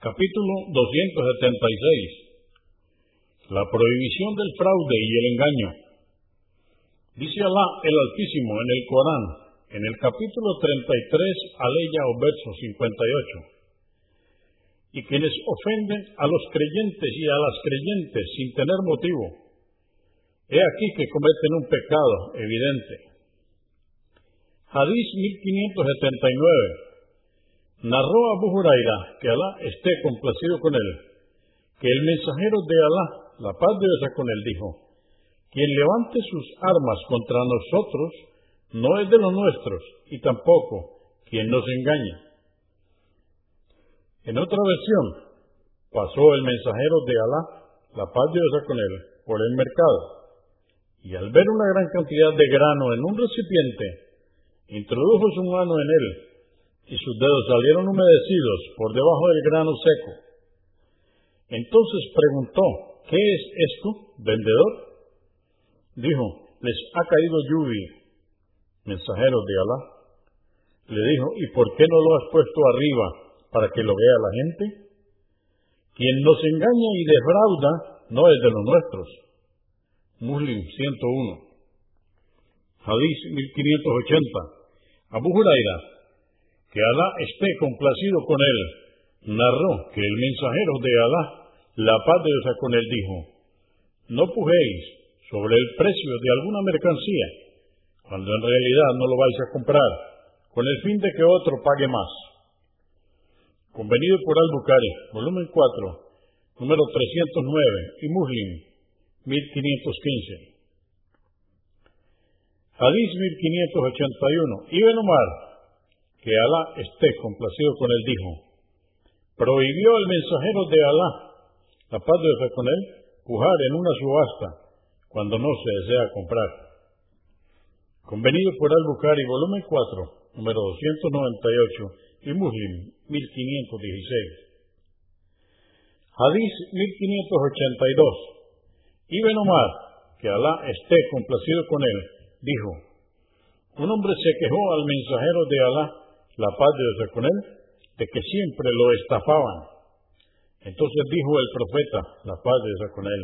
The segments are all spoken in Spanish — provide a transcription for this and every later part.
Capítulo 276. La prohibición del fraude y el engaño. Dice Alá el Altísimo en el Corán, en el capítulo 33, aleya o verso 58. Y quienes ofenden a los creyentes y a las creyentes sin tener motivo, he aquí que cometen un pecado evidente. Hadís 1579 Narró Abu Huraira, que Alá esté complacido con él, que el mensajero de Alá, la paz de Dios con él, dijo, quien levante sus armas contra nosotros no es de los nuestros, y tampoco quien nos engaña. En otra versión, pasó el mensajero de Alá, la paz de Dios con él, por el mercado, y al ver una gran cantidad de grano en un recipiente, introdujo su mano en él y sus dedos salieron humedecidos por debajo del grano seco. Entonces preguntó, ¿qué es esto, vendedor? Dijo, les ha caído lluvia. Mensajero de Alá. Le dijo, ¿y por qué no lo has puesto arriba para que lo vea la gente? Quien nos engaña y defrauda no es de los nuestros. Muslim 101. Hadís 1580. Abu Huraira que Alá esté complacido con él, narró que el mensajero de Alá, la paz de Dios con él, dijo, no pujéis sobre el precio de alguna mercancía, cuando en realidad no lo vais a comprar, con el fin de que otro pague más. Convenido por Al-Bukhari, volumen 4, número 309, y Muslim, 1515. Hadís 1581. Ibn Omar, que Alá esté complacido con él, dijo, prohibió el mensajero de Alá, la paz de con él, pujar en una subasta cuando no se desea comprar. Convenido por Al-Bukhari, volumen 4, número 298, y Muslim, 1516. Hadís 1582. Ibn Omar, que Alá esté complacido con él, dijo, un hombre se quejó al mensajero de Alá la paz de Dios con él, de que siempre lo estafaban. Entonces dijo el profeta, la paz de Dios con él,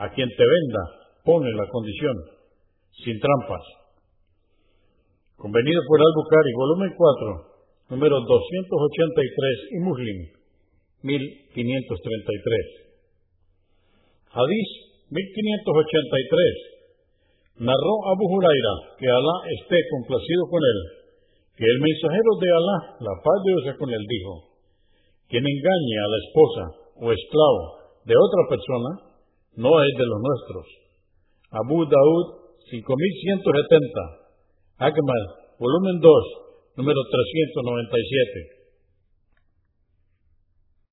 a quien te venda, pone la condición, sin trampas. Convenido por Al-Bukhari, volumen 4, número 283 y Muslim, 1533. Hadís 1583. Narró Abu Huraira, que Alá esté complacido con él, que el mensajero de Alá, la paz de Dios con él, dijo, quien engañe a la esposa o esclavo de otra persona, no es de los nuestros. Abu Daud 5170, Akmal, volumen 2, número 397.